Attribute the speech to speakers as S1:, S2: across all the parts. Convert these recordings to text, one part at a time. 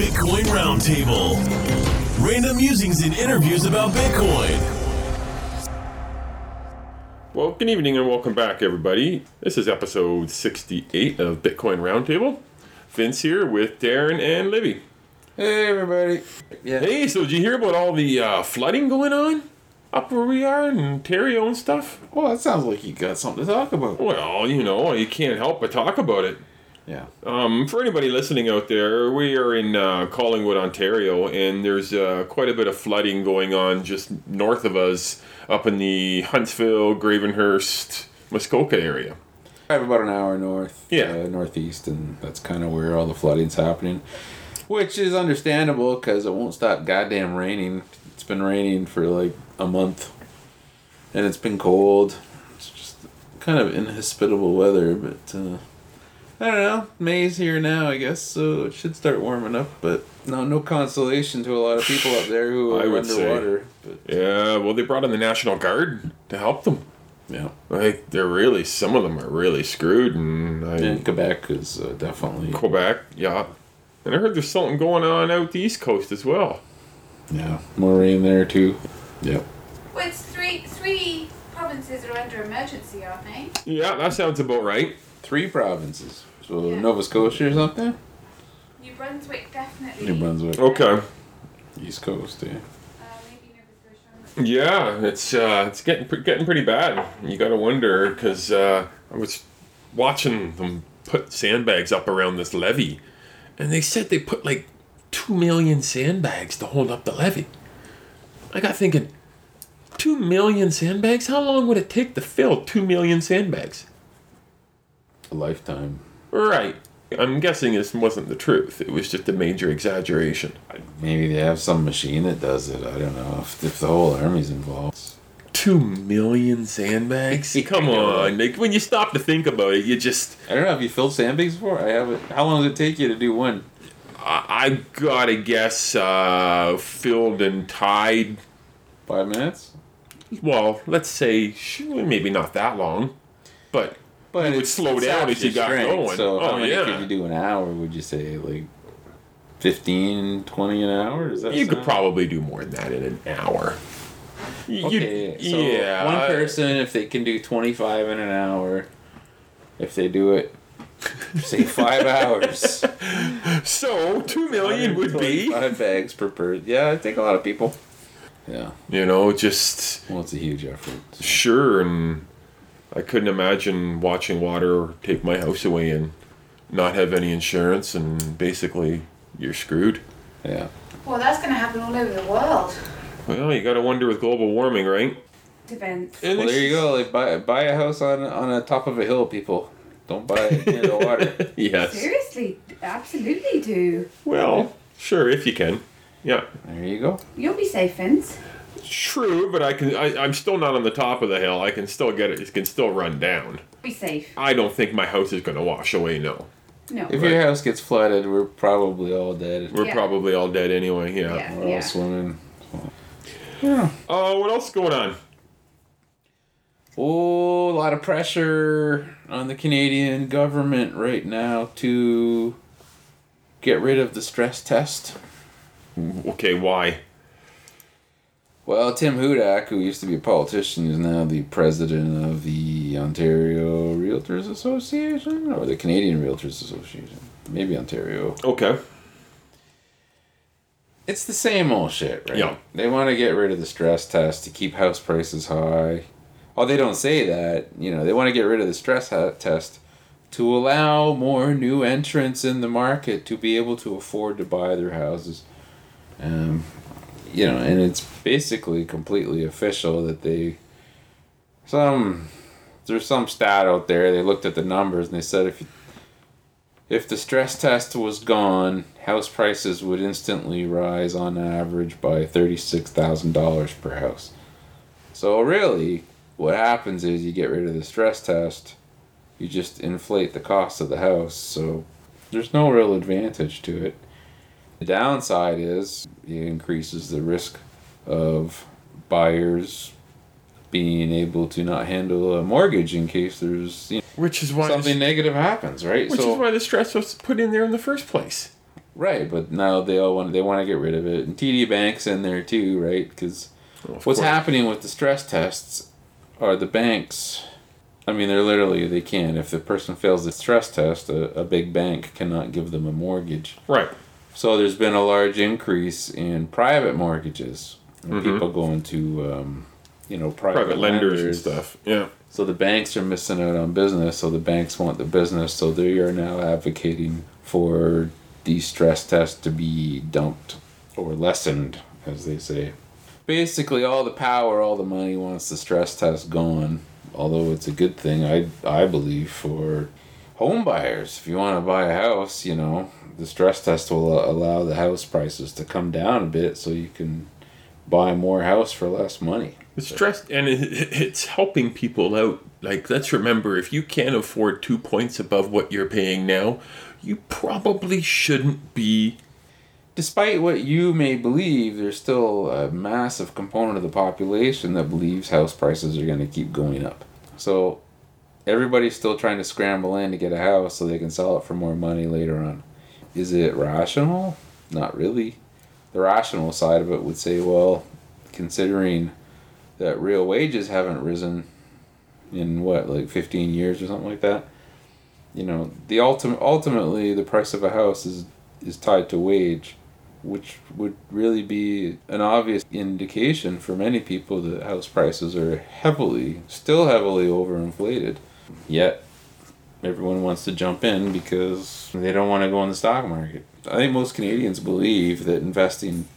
S1: Bitcoin Roundtable. Random musings and interviews about Bitcoin.
S2: Well, good evening and welcome back, everybody. This is episode 68 of Bitcoin Roundtable. Vince here with Darren and Libby.
S3: Hey everybody. Yeah.
S2: Hey, so did you hear about all the uh, flooding going on up where we are in Ontario and stuff?
S3: Well, that sounds like you got something to talk about.
S2: Well, you know, you can't help but talk about it.
S3: Yeah.
S2: Um, for anybody listening out there, we are in uh, Collingwood, Ontario, and there's uh, quite a bit of flooding going on just north of us, up in the Huntsville, Gravenhurst, Muskoka area.
S3: I have about an hour north,
S2: Yeah.
S3: uh, northeast, and that's kind of where all the flooding's happening, which is understandable because it won't stop goddamn raining. It's been raining for like a month, and it's been cold. It's just kind of inhospitable weather, but uh, I don't know. May's here now, I guess, so it should start warming up. But no, no consolation to a lot of people up there who
S2: I
S3: are
S2: would say.
S3: underwater. But
S2: Yeah, well, they brought in the National Guard to help them.
S3: yeah.
S2: Like, they're really, some of them are really screwed, and I,
S3: And Quebec is uh, definitely
S2: Quebec, yeah. And I heard there's something going on out the East Coast as well.
S3: yeah more rain there too. Yep.
S4: Well, it's three three provinces are under emergency, aren't they?
S2: Yeah, that sounds about right.
S3: Three provinces. So
S4: Yeah.
S3: Nova Scotia or something.
S4: New Brunswick definitely.
S3: New Brunswick.
S2: Okay.
S3: East Coast. Yeah.
S4: Uh, maybe Nova Scotia.
S2: Yeah, it's uh, it's getting pre- getting pretty bad. You got to wonder because uh, I was watching them put sandbags up around this levee, and they said they put like two million sandbags to hold up the levee. I got thinking, two million sandbags? How long would it take to fill two million sandbags?
S3: A lifetime.
S2: Right. I'm guessing this wasn't the truth. It was just a major exaggeration.
S3: Maybe they have some machine that does it. I don't know if, if the whole army's involved.
S2: Two million sandbags? Come on. Like, when you stop to think about it, you just.
S3: I don't know. Have you filled sandbags before? I haven't. How long does it take you to do one?
S2: I, I gotta guess uh, filled and tied.
S3: Five minutes.
S2: Well, let's say maybe not that long, but
S3: But
S2: You would slow down as you got
S3: strength,
S2: going.
S3: So
S2: Oh,
S3: how many
S2: yeah.
S3: could you do an hour? Would you say like 15, 20 an hour? Does that
S2: you could probably do more than that in an hour. You-
S3: Okay, so
S2: yeah.
S3: one person, if they can do 25 in an hour, if they do it, say five hours,
S2: So two million would be,
S3: five bags per person. Yeah, I think a lot of people. Yeah,
S2: you know, just
S3: well, it's a huge effort.
S2: sure. And I couldn't imagine watching water take my house away and not have any insurance, and basically you're screwed.
S3: Yeah,
S4: Well, that's going to happen all over the world.
S2: Well, you gotta wonder with global warming, right?
S4: Depends.
S2: And
S3: well, there you go. Like buy buy a house on on the top of a hill, people. Don't buy it near the water.
S2: yes.
S4: Seriously, absolutely do.
S2: Well, sure, if you can. Yeah.
S3: There you go.
S4: You'll be safe, Vince.
S2: True, but I can. I, I'm still not on the top of the hill. I can still get it. It can still run down.
S4: Be safe.
S2: I don't think my house is going to wash away. No,
S4: No.
S3: If your house gets flooded, we're probably all dead.
S2: we're
S4: Yeah.
S2: probably all dead anyway. Yeah.
S4: Yeah.
S3: We're all swimming. Yeah.
S2: Oh, what else is going on?
S3: Oh, a lot of pressure on the Canadian government right now to get rid of the stress test.
S2: Okay, why?
S3: Well, Tim Hudak, who used to be a politician, is now the president of the Ontario Realtors Association or the Canadian Realtors Association. Maybe Ontario.
S2: Okay.
S3: It's the same old shit, right?
S2: Yeah.
S3: They want to get rid of the stress test to keep house prices high. Well, they don't say that. You know, they want to get rid of the stress ha- test to allow more new entrants in the market to be able to afford to buy their houses. Um, you know, and it's basically completely official that they some there's some stat out there. They looked at the numbers and they said if if the stress test was gone, house prices would instantly rise on average by $36,000 per house. So, really, what happens is you get rid of the stress test, you just inflate the cost of the house, so there's no real advantage to it. The downside is it increases the risk of buyers being able to not handle a mortgage in case there's you know,
S2: Which is why
S3: something negative happens, right?
S2: Which is why the stress was put in there in the first place.
S3: Right, but now they all want they want to get rid of it, and TD Bank's in there too, right? Because
S2: Of
S3: what's
S2: course.
S3: happening with the stress tests are the banks. I mean, they're literally they can. If the person fails the stress test, a, a big bank cannot give them a mortgage.
S2: Right.
S3: So there's been a large increase in private mortgages. and
S2: Mhm.
S3: People going to, um, you know, private,
S2: Private lenders and stuff. Yeah.
S3: So the banks are missing out on business. So the banks want the business. So they are now advocating for these stress tests to be dumped or lessened, as they say. Basically, all the power, all the money wants the stress test gone. Although it's a good thing, I I believe for home buyers. If you want to buy a house, you know the stress test will uh, allow the house prices to come down a bit, so you can buy more house for less money.
S2: It's stressed and it, it's helping people out. Like, let's remember if you can't afford two points above what you're paying now, you probably shouldn't be.
S3: Despite what you may believe, there's still a massive component of the population that believes house prices are going to keep going up. So everybody's still trying to scramble in to get a house so they can sell it for more money later on. Is it rational? Not really. The rational side of it would say, well, considering that real wages haven't risen in what, like 15 years or something like that, you know, the ultimate ultimately the price of a house is is tied to wage, which would really be an obvious indication for many people that house prices are heavily, still heavily overinflated. Yet, everyone wants to jump in because they don't want to go in the stock market. I think most Canadians believe that investing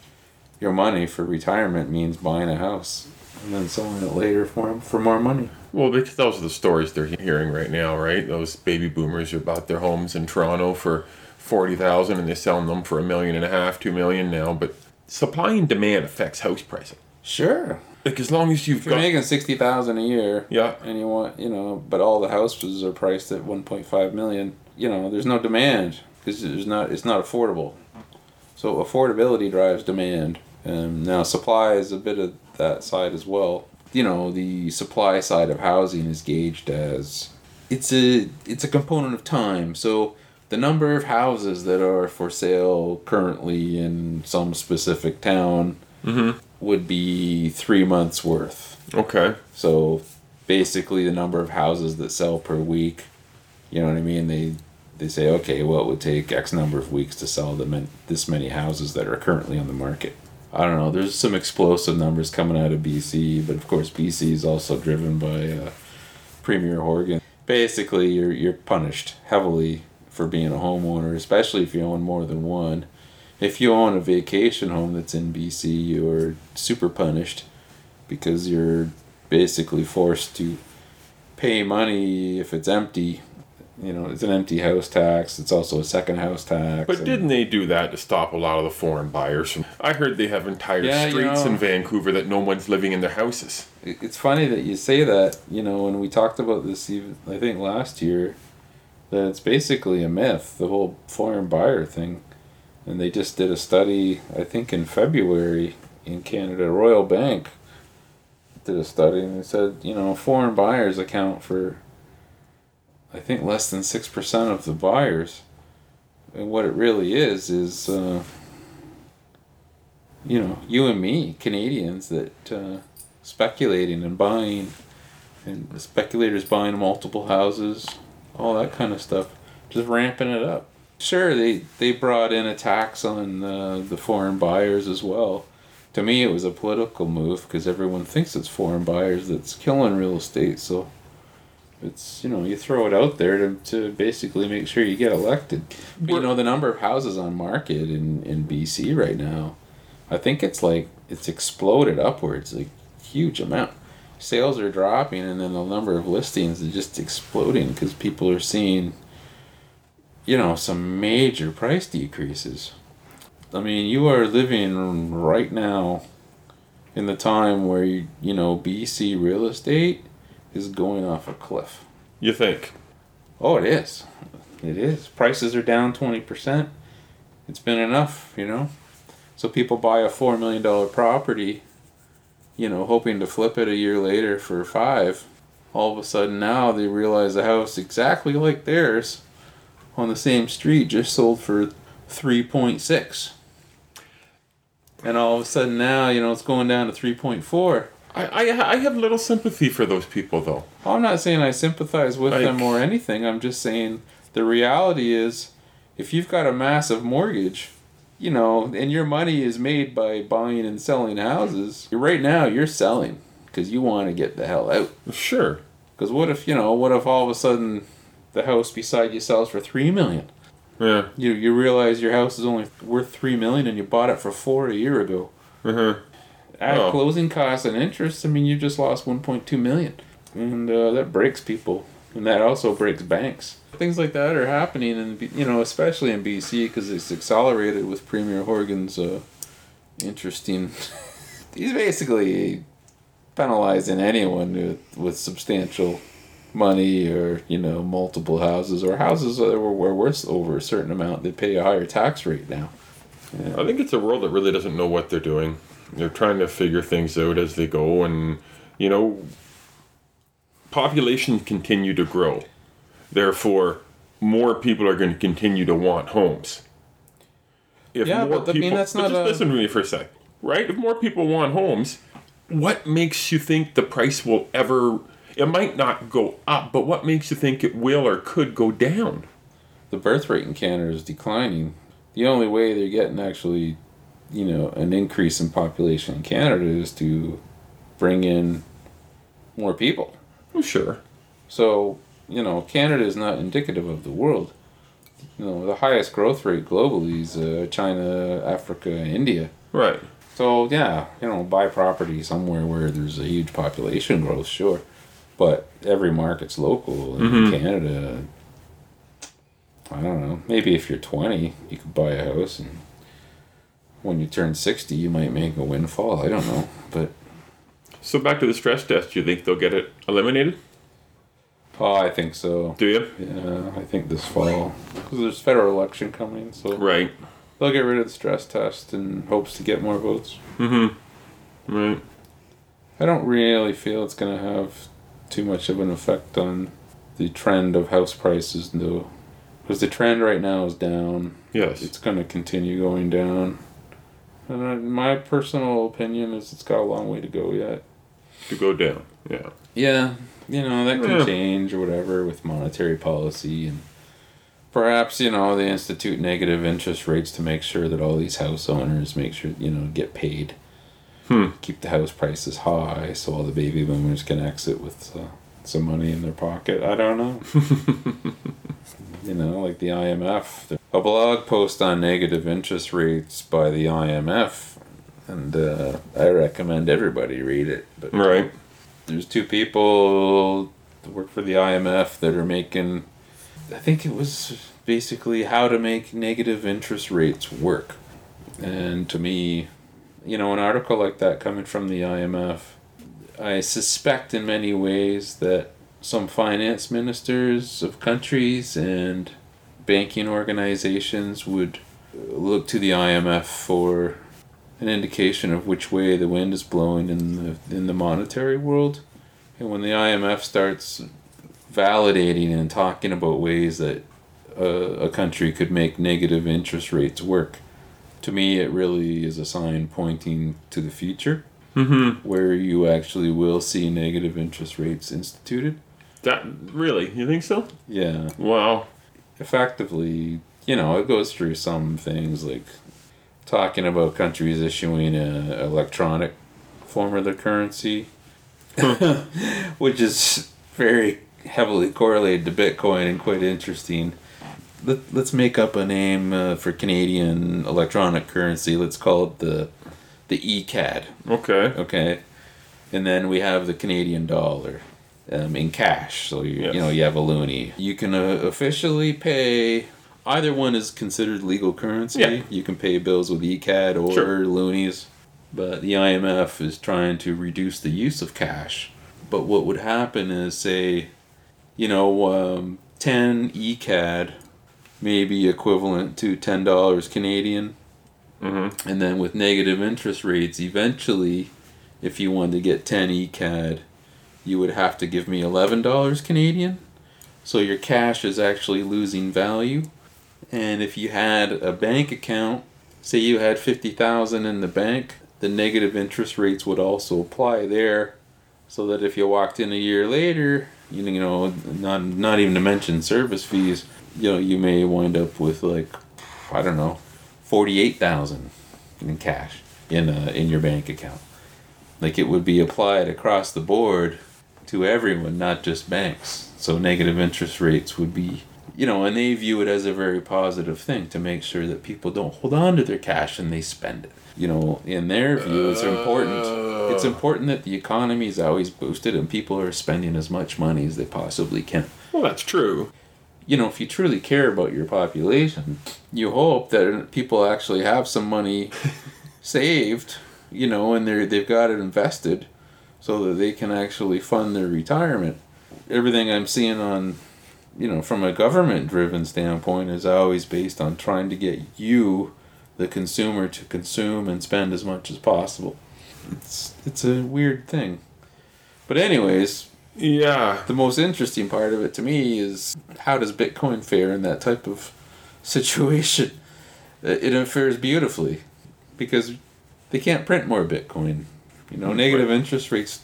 S3: your money for retirement means buying a house and then selling it later for for more money.
S2: Well, because those are the stories they're hearing right now, right? Those baby boomers who bought their homes in Toronto for forty thousand, and they're selling them for a million and a half, two million now. But supply and demand affects house pricing.
S3: Sure.
S2: Like as long as you've
S3: If you're
S2: got,
S3: making sixty thousand a year,
S2: yeah,
S3: and you want you know but all the houses are priced at 1.5 million you know there's no demand. Because there's not it's not affordable. So affordability drives demand. And now supply is a bit of that side as well. You know the supply side of housing is gauged as it's a it's a component of time. So the number of houses that are for sale currently in some specific town
S2: mm-hmm.
S3: Would be three months worth
S2: okay,
S3: so basically, the number of houses that sell per week, you know what I mean? They they say, okay, well, it would take X number of weeks to sell them in this many houses that are currently on the market. I don't know. There's some explosive numbers coming out of BC, but of course, BC is also driven by uh, Premier Horgan. Basically, you're you're punished heavily for being a homeowner, especially if you own more than one. If you own a vacation home that's in BC, you're super punished because you're basically forced to pay money if it's empty. You know, it's an empty house tax. It's also a second house tax.
S2: but didn't they do that to stop a lot of the foreign buyers from? I heard they have entire
S3: Yeah, you
S2: streets
S3: know-
S2: in Vancouver that no one's living in their houses.
S3: It's funny that you say that. You know, when we talked about this, even I think last year, that it's basically a myth. The whole foreign buyer thing, and they just did a study. I think in February in Canada, Royal Bank did a study, and they said you know foreign buyers account for. I think less than six percent of the buyers, and what it really is is. Uh, you know, you and me, Canadians, that uh, speculating and buying, and speculators buying multiple houses, all that kind of stuff, just ramping it up. Sure, they they brought in a tax on uh, the foreign buyers as well. To me, it was a political move because everyone thinks it's foreign buyers that's killing real estate. So it's you know you throw it out there to, to basically make sure you get elected. But, you know the number of houses on market in in BC right now. I think it's like it's exploded upwards, like huge amount. Sales are dropping, and then the number of listings is just exploding because people are seeing, you know, some major price decreases. I mean, you are living right now in the time where you, you know BC real estate is going off a cliff.
S2: You think?
S3: Oh, it is. It is. Prices are down 20%. It's been enough, you know? So people buy a $4 million property, you know, hoping to flip it a year later for five. All of a sudden now they realize a house exactly like theirs on the same street just sold for three point six. And all of a sudden now, you know, it's going down to three point four.
S2: I, I I have little sympathy for those people though.
S3: I'm not saying I sympathize with
S2: Like-
S3: them or anything. I'm just saying the reality is if you've got a massive mortgage, you know, and your money is made by buying and selling houses, right now you're selling because you want to get the hell out.
S2: Sure.
S3: Because what if, you know, what if all of a sudden the house beside you sells for 3 million?
S2: Yeah.
S3: You, you realize your house is only worth 3 million and you bought it for 4 a year ago.
S2: Uh-huh.
S3: Add
S2: Oh.
S3: closing costs and interest, I mean, you just lost 1.2 million. And uh, that breaks people. And that also breaks banks. Things like that are happening, and you know, especially in BC because it's accelerated with Premier Horgan's uh, interesting. He's basically penalizing anyone with, with substantial money or, you know, multiple houses or houses that were, were worth over a certain amount. They pay a higher tax rate now.
S2: I think it's a world that really doesn't know what they're doing. They're trying to figure things out as they go, and you know, population continue to grow. Therefore, more people are going to continue to want homes. If
S3: Yeah, but I mean, that's not
S2: just
S3: a-
S2: listen to me for a sec, right? If more people want homes, what makes you think the price will ever? It might not go up, but what makes you think it will or could go down?
S3: the birth rate in Canada is declining. The only way they're getting actually, you know, an increase in population in Canada is to bring in more people.
S2: Well, sure.
S3: So, you know, Canada is not indicative of the world. You know, the highest growth rate globally is uh, China, Africa, India.
S2: Right.
S3: So, yeah, you know, buy property somewhere where there's a huge population growth, sure. But every market's local in Canada. I don't know. Maybe if you're 20, you could buy a house, and when you turn 60, you might make a windfall. I don't know. But,
S2: So back to the stress test. Do you think they'll get it eliminated?
S3: oh, I think so.
S2: Do you?
S3: Yeah, I think this fall. Because there's federal election coming, so
S2: Right.
S3: they'll get rid of the stress test in hopes to get more votes.
S2: Mm-hmm. Right.
S3: I don't really feel it's going to have too much of an effect on the trend of house prices, though. Because the trend right now is down.
S2: Yes.
S3: It's going to continue going down. And my personal opinion is it's got a long way to go yet.
S2: to go down. Yeah.
S3: Yeah, you know, that can
S2: Yeah.
S3: change or whatever with monetary policy and perhaps, you know, they institute negative interest rates to make sure that all these house owners make sure, you know, get paid.
S2: Hmm.
S3: Keep the house prices high so all the baby boomers can exit with uh, some money in their pocket. I don't know. you know, like the IMF. A blog post on negative interest rates by the IMF, and uh, I recommend everybody read it. But
S2: Right.
S3: there's two people that work for the IMF that are making I think it was basically how to make negative interest rates work. And to me, you know, an article like that coming from the IMF, I suspect in many ways that some finance ministers of countries and banking organizations would look to the IMF for an indication of which way the wind is blowing in the in the monetary world. And when the IMF starts validating and talking about ways that a, a country could make negative interest rates work, to me it really is a sign pointing to the future
S2: Mm-hmm.
S3: where you actually will see negative interest rates instituted.
S2: That really? You think so?
S3: Yeah.
S2: Wow.
S3: effectively, you know, it goes through some things like talking about countries issuing a electronic form of their currency, which is very heavily correlated to Bitcoin and quite interesting. Let, let's make up a name uh, for Canadian electronic currency. Let's call it the the ECAD.
S2: Okay.
S3: Okay, and then we have the Canadian dollar um, in cash. So you
S2: Yes.
S3: you know you have a loonie. You can uh, officially pay. Either one is considered legal currency.
S2: Yeah.
S3: You can pay bills with ECAD or
S2: Sure.
S3: loonies, but the IMF is trying to reduce the use of cash. But what would happen is, say, you know, um, ten ECAD may be equivalent to ten dollars Canadian.
S2: Mm-hmm.
S3: And then with negative interest rates, eventually, if you wanted to get 10 ECAD, you would have to give me $11 Canadian. So your cash is actually losing value. And if you had a bank account, say you had 50,000 in the bank, the negative interest rates would also apply there so that if you walked in a year later, you know, not not even to mention service fees, you know, you may wind up with like I don't know, 48,000 in cash in uh, in your bank account. Like it would be applied across the board to everyone, not just banks. So negative interest rates would be, you know, and they view it as a very positive thing to make sure that people don't hold on to their cash and they spend it. You know, in their view, it's important. It's important that the economy is always boosted and people are spending as much money as they possibly can
S2: Well, that's true.
S3: You know, if you truly care about your population, you hope that people actually have some money saved, you know, and they're they've got it invested so that they can actually fund their retirement. Everything I'm seeing on, you know, from a government driven standpoint is always based on trying to get you, the consumer, to consume and spend as much as possible. It's it's a weird thing. But anyways,
S2: Yeah.
S3: the most interesting part of it to me is how does Bitcoin fare in that type of situation? It fares beautifully because they can't print more Bitcoin. You know, negative interest rates.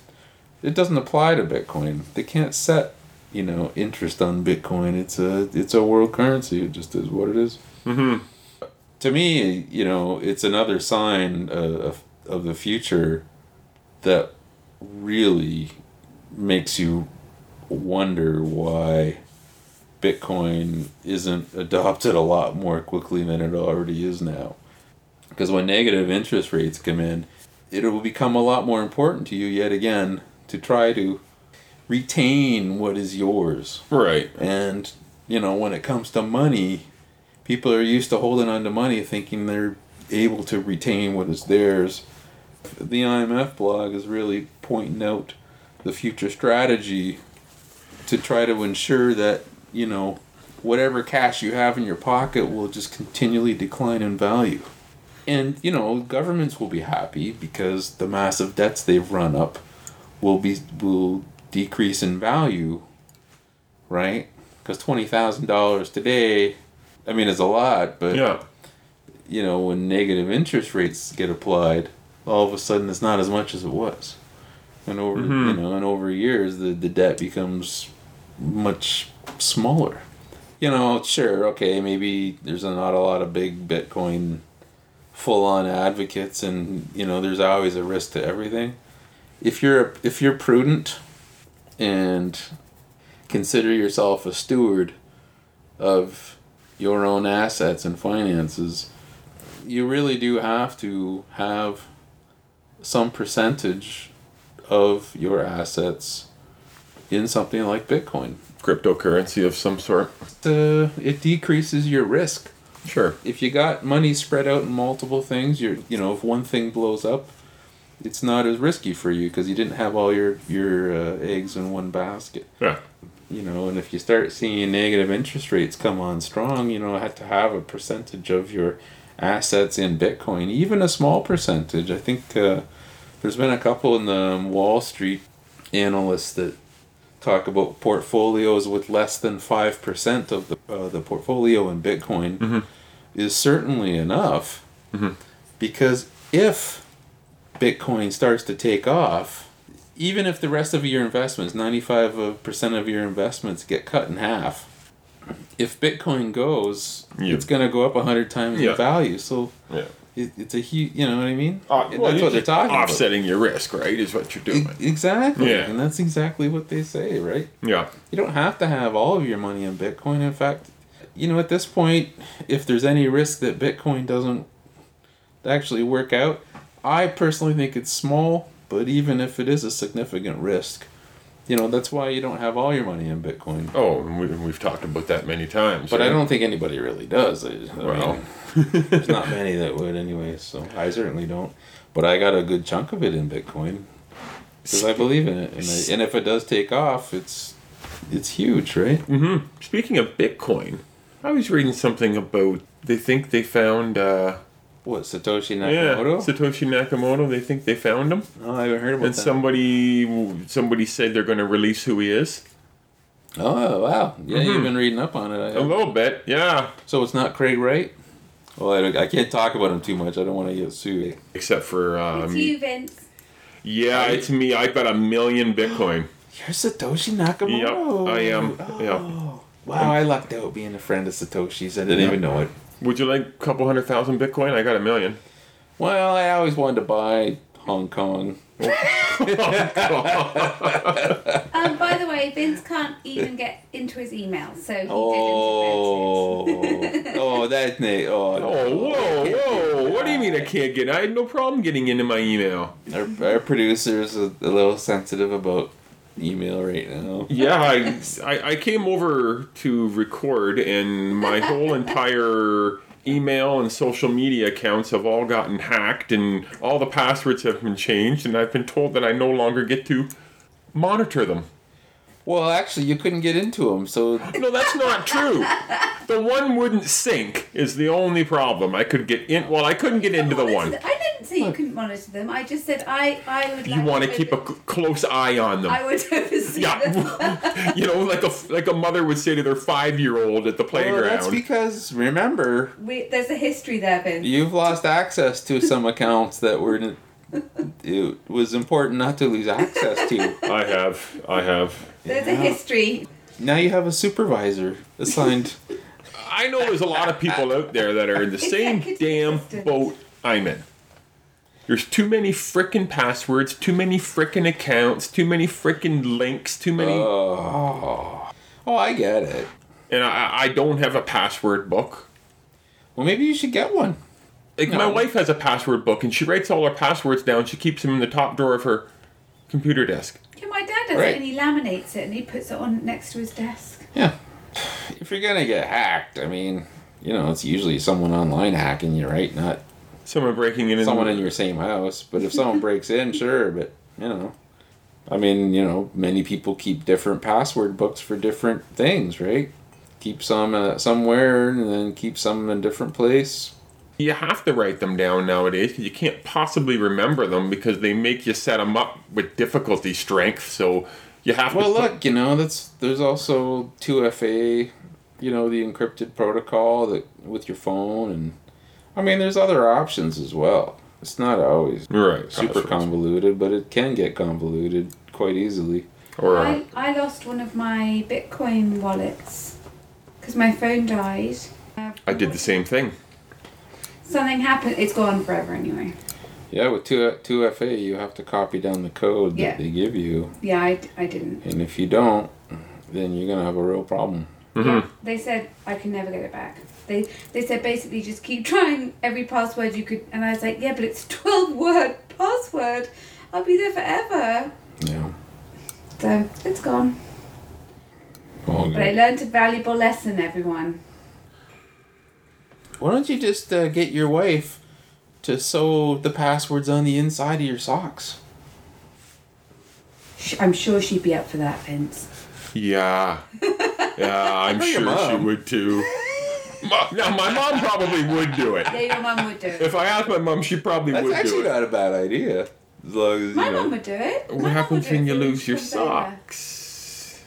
S3: It doesn't apply to Bitcoin. They can't set, you know, interest on Bitcoin. It's a it's a world currency. It just is what it is.
S2: Mm-hmm.
S3: To me, you know, it's another sign uh, of of the future that really makes you wonder why Bitcoin isn't adopted a lot more quickly than it already is now. Because when negative interest rates come in, it will become a lot more important to you yet again to try to retain what is yours.
S2: Right.
S3: And, you know, when it comes to money, people are used to holding on to money thinking they're able to retain what is theirs. The IMF blog is really pointing out the future strategy to try to ensure that, you know, whatever cash you have in your pocket will just continually decline in value. And, you know, governments will be happy because the massive debts they've run up will be will decrease in value, right? Because twenty thousand dollars today, I mean, is a lot, but
S2: Yeah.
S3: you know, when negative interest rates get applied, all of a sudden it's not as much as it was, and over you mm-hmm. know, and over years the the debt becomes much smaller. You know, sure, okay, maybe there's not a lot of big Bitcoin full on advocates and you know there's always a risk to everything if you're if you're prudent and consider yourself a steward of your own assets and finances you really do have to have some percentage of your assets in something like bitcoin
S2: Cryptocurrency of some sort.
S3: uh, it decreases your risk
S2: Sure.
S3: if you got money spread out in multiple things, you're you know if one thing blows up, it's not as risky for you because you didn't have all your your uh, eggs in one basket.
S2: Yeah.
S3: You know, and if you start seeing negative interest rates come on strong, you know, have to have a percentage of your assets in Bitcoin, even a small percentage. I think uh, there's been a couple in the Wall Street analysts that talk about portfolios with less than five percent of the uh, the portfolio in Bitcoin is certainly enough because if Bitcoin starts to take off, even if the rest of your investments, ninety five percent of your investments get cut in half, if Bitcoin goes,
S2: Yeah.
S3: it's going to go up a hundred times
S2: Yeah.
S3: in value. So
S2: Yeah.
S3: It, it's a huge, you know what I mean?
S2: Uh, well,
S3: that's what they're talking about.
S2: Offsetting your risk, right? Is what you're doing.
S3: Exactly.
S2: Yeah.
S3: And that's exactly what they say, right?
S2: Yeah.
S3: You don't have to have all of your money in Bitcoin. In fact, you know, at this point, if there's any risk that Bitcoin doesn't actually work out, I personally think it's small, but even if it is a significant risk, you know, that's why you don't have all your money in Bitcoin.
S2: Oh, and we, we've talked about that many times.
S3: But I don't think anybody really does. I, I
S2: Well.
S3: mean, there's not many that would, anyway. So I certainly don't. But I got a good chunk of it in Bitcoin because I believe in it, and, I, and if it does take off, it's it's huge, right?
S2: Mm-hmm. Speaking of Bitcoin, I was reading something about they think they found. Uh,
S3: What Satoshi
S2: yeah,
S3: Nakamoto?
S2: Satoshi Nakamoto. They think they found him,
S3: oh, I haven't heard about that.
S2: and
S3: that.
S2: somebody somebody said they're going to release who he is.
S3: Oh wow! Yeah, you've been reading up on it. I
S2: A little bit, yeah.
S3: So it's not Craig Wright. Well, I, I can't talk about him too much. I don't want to get sued.
S2: Except for uh,
S4: It's you, Vince.
S2: Yeah, it's me. I've got a million Bitcoin.
S3: You're Satoshi Nakamoto.
S2: Yep, I am. Yeah.
S3: Oh, wow, I lucked out being a friend of Satoshi's. I didn't even know it.
S2: Would you like a couple hundred thousand Bitcoin? I got a million.
S3: Well, I always wanted to buy Hong Kong.
S4: Um, by the way, Vince can't even get into his email, so he
S3: Oh,
S4: did
S3: oh, that Nate. Oh,
S2: Oh, whoa, whoa! What do you mean I can't get? I had no problem getting into my email.
S3: Our, our producer's a, a little sensitive about email right now.
S2: Yeah, I, I, I came over to record, and my whole entire email and social media accounts have all gotten hacked, and all the passwords have been changed, and I've been told that I no longer get to monitor them.
S3: Well, actually, you couldn't get into them, so
S2: No, that's not true. The one wouldn't sync is the only problem. I could get in. Well, I couldn't get into the one.
S4: I didn't say you couldn't monitor them. I just said I, I would.
S2: You
S4: like
S2: want to keep a
S4: over-
S2: c- close eye on them.
S4: I would oversee them.
S2: Yeah, you know, like a like a mother would say to their five year old at the playground.
S3: well,
S2: playground.
S3: that's because remember
S4: We, there's a history there, Ben.
S3: you've lost access to some accounts that were it was important not to lose access to.
S2: I have, I have.
S4: There's a history.
S3: Now you have a supervisor assigned.
S2: I know there's a lot of people out there that are in the same damn boat I'm in. There's too many frickin' passwords, too many frickin' accounts, too many frickin' links, too many.
S3: Oh, oh, I get it.
S2: and I, I don't have a password book.
S3: Well, maybe you should get one.
S2: Like my wife has a password book, and she writes all her passwords down. She keeps them in the top drawer of her computer desk.
S4: Yeah, my dad does
S3: Right.
S4: it and he laminates it and he puts it on next to his desk.
S3: Yeah. If you're gonna get hacked, I mean, you know, it's usually someone online hacking you, right? Not
S2: Someone breaking in.
S3: someone in your same house. But if someone breaks in, sure. But you know, I mean, you know, many people keep different password books for different things, right? Keep some uh, somewhere and then keep some in a different place.
S2: You have to write them down nowadays because you can't possibly remember them because they make you set them up with difficulty strength. So you have
S3: Well,
S2: to. put-
S3: look, you know, that's there's also 2FA, you know, the encrypted protocol that with your phone, and I mean, there's other options as well. It's not always
S2: right.
S3: super convoluted, but it can get convoluted quite easily.
S2: Or uh,
S4: I, I lost one of my Bitcoin wallets because my phone died. Uh,
S2: I did the same thing.
S4: Something happened. It's gone forever anyway.
S3: Yeah, with 2 2FA, you have to copy down the code that they give you,
S4: Yeah, I, I didn't.
S3: and if you don't, then you're gonna have a real problem.
S4: Yeah, they said I can never get it back. They they said basically just keep trying every password you could, and I was like, yeah, but it's twelve word password. I'll be there forever.
S3: Yeah.
S4: So it's gone.
S3: Well,
S4: But I learned a valuable lesson, everyone.
S3: why don't you just uh, get your wife to sew the passwords on the inside of your socks?
S4: I'm sure she'd be up for that, Vince.
S2: Yeah. Yeah, I'm sure she would too. Ma- Now, my mom probably would do it.
S4: Yeah, your mum would do it.
S2: If I asked my mom, she probably
S3: That's
S2: would
S3: actually
S2: do it.
S3: not a bad idea. As long as,
S4: My
S3: you know.
S4: mum would do it. My
S2: What
S4: mum
S2: happens
S4: would do
S2: when you
S4: if
S2: lose your
S4: she
S2: socks?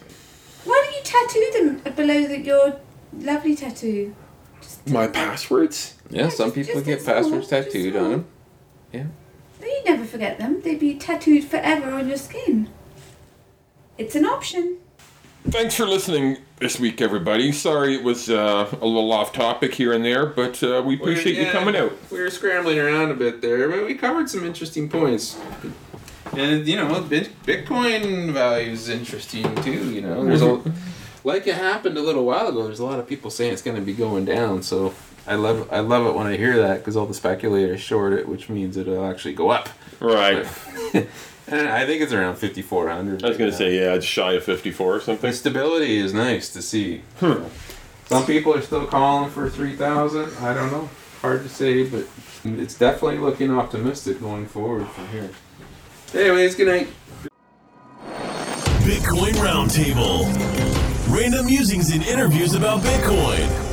S4: Why don't you tattoo them below the, your lovely tattoo? Just
S2: My
S4: just-
S2: passwords?
S3: Yeah,
S4: Yeah,
S3: some
S4: just-
S3: people
S4: just
S3: get
S4: as small,
S3: passwords
S4: just
S3: tattooed
S4: small.
S3: on them.
S4: No, you'd never forget them. They'd be tattooed forever on your skin. It's an option.
S2: Thanks for listening this week, everybody. Sorry it was uh, a little off topic here and there, but uh, we appreciate you coming out.
S3: We were scrambling around a bit there, but we covered some interesting points. And you know, Bitcoin value is interesting too. You know, there's a like it happened a little while ago. There's a lot of people saying it's going to be going down. So I love I love it when I hear that because all the speculators short it, which means it'll actually go up.
S2: Right.
S3: and I think it's around 5,400.
S2: I was going to say, yeah, it's shy of 54 or something.
S3: The stability is nice to see. Hmm. Some people are still calling for 3,000. I don't know. Hard to say, but it's definitely looking optimistic going forward from here. Anyways, good night.
S1: Bitcoin Roundtable. Random musings and interviews about Bitcoin.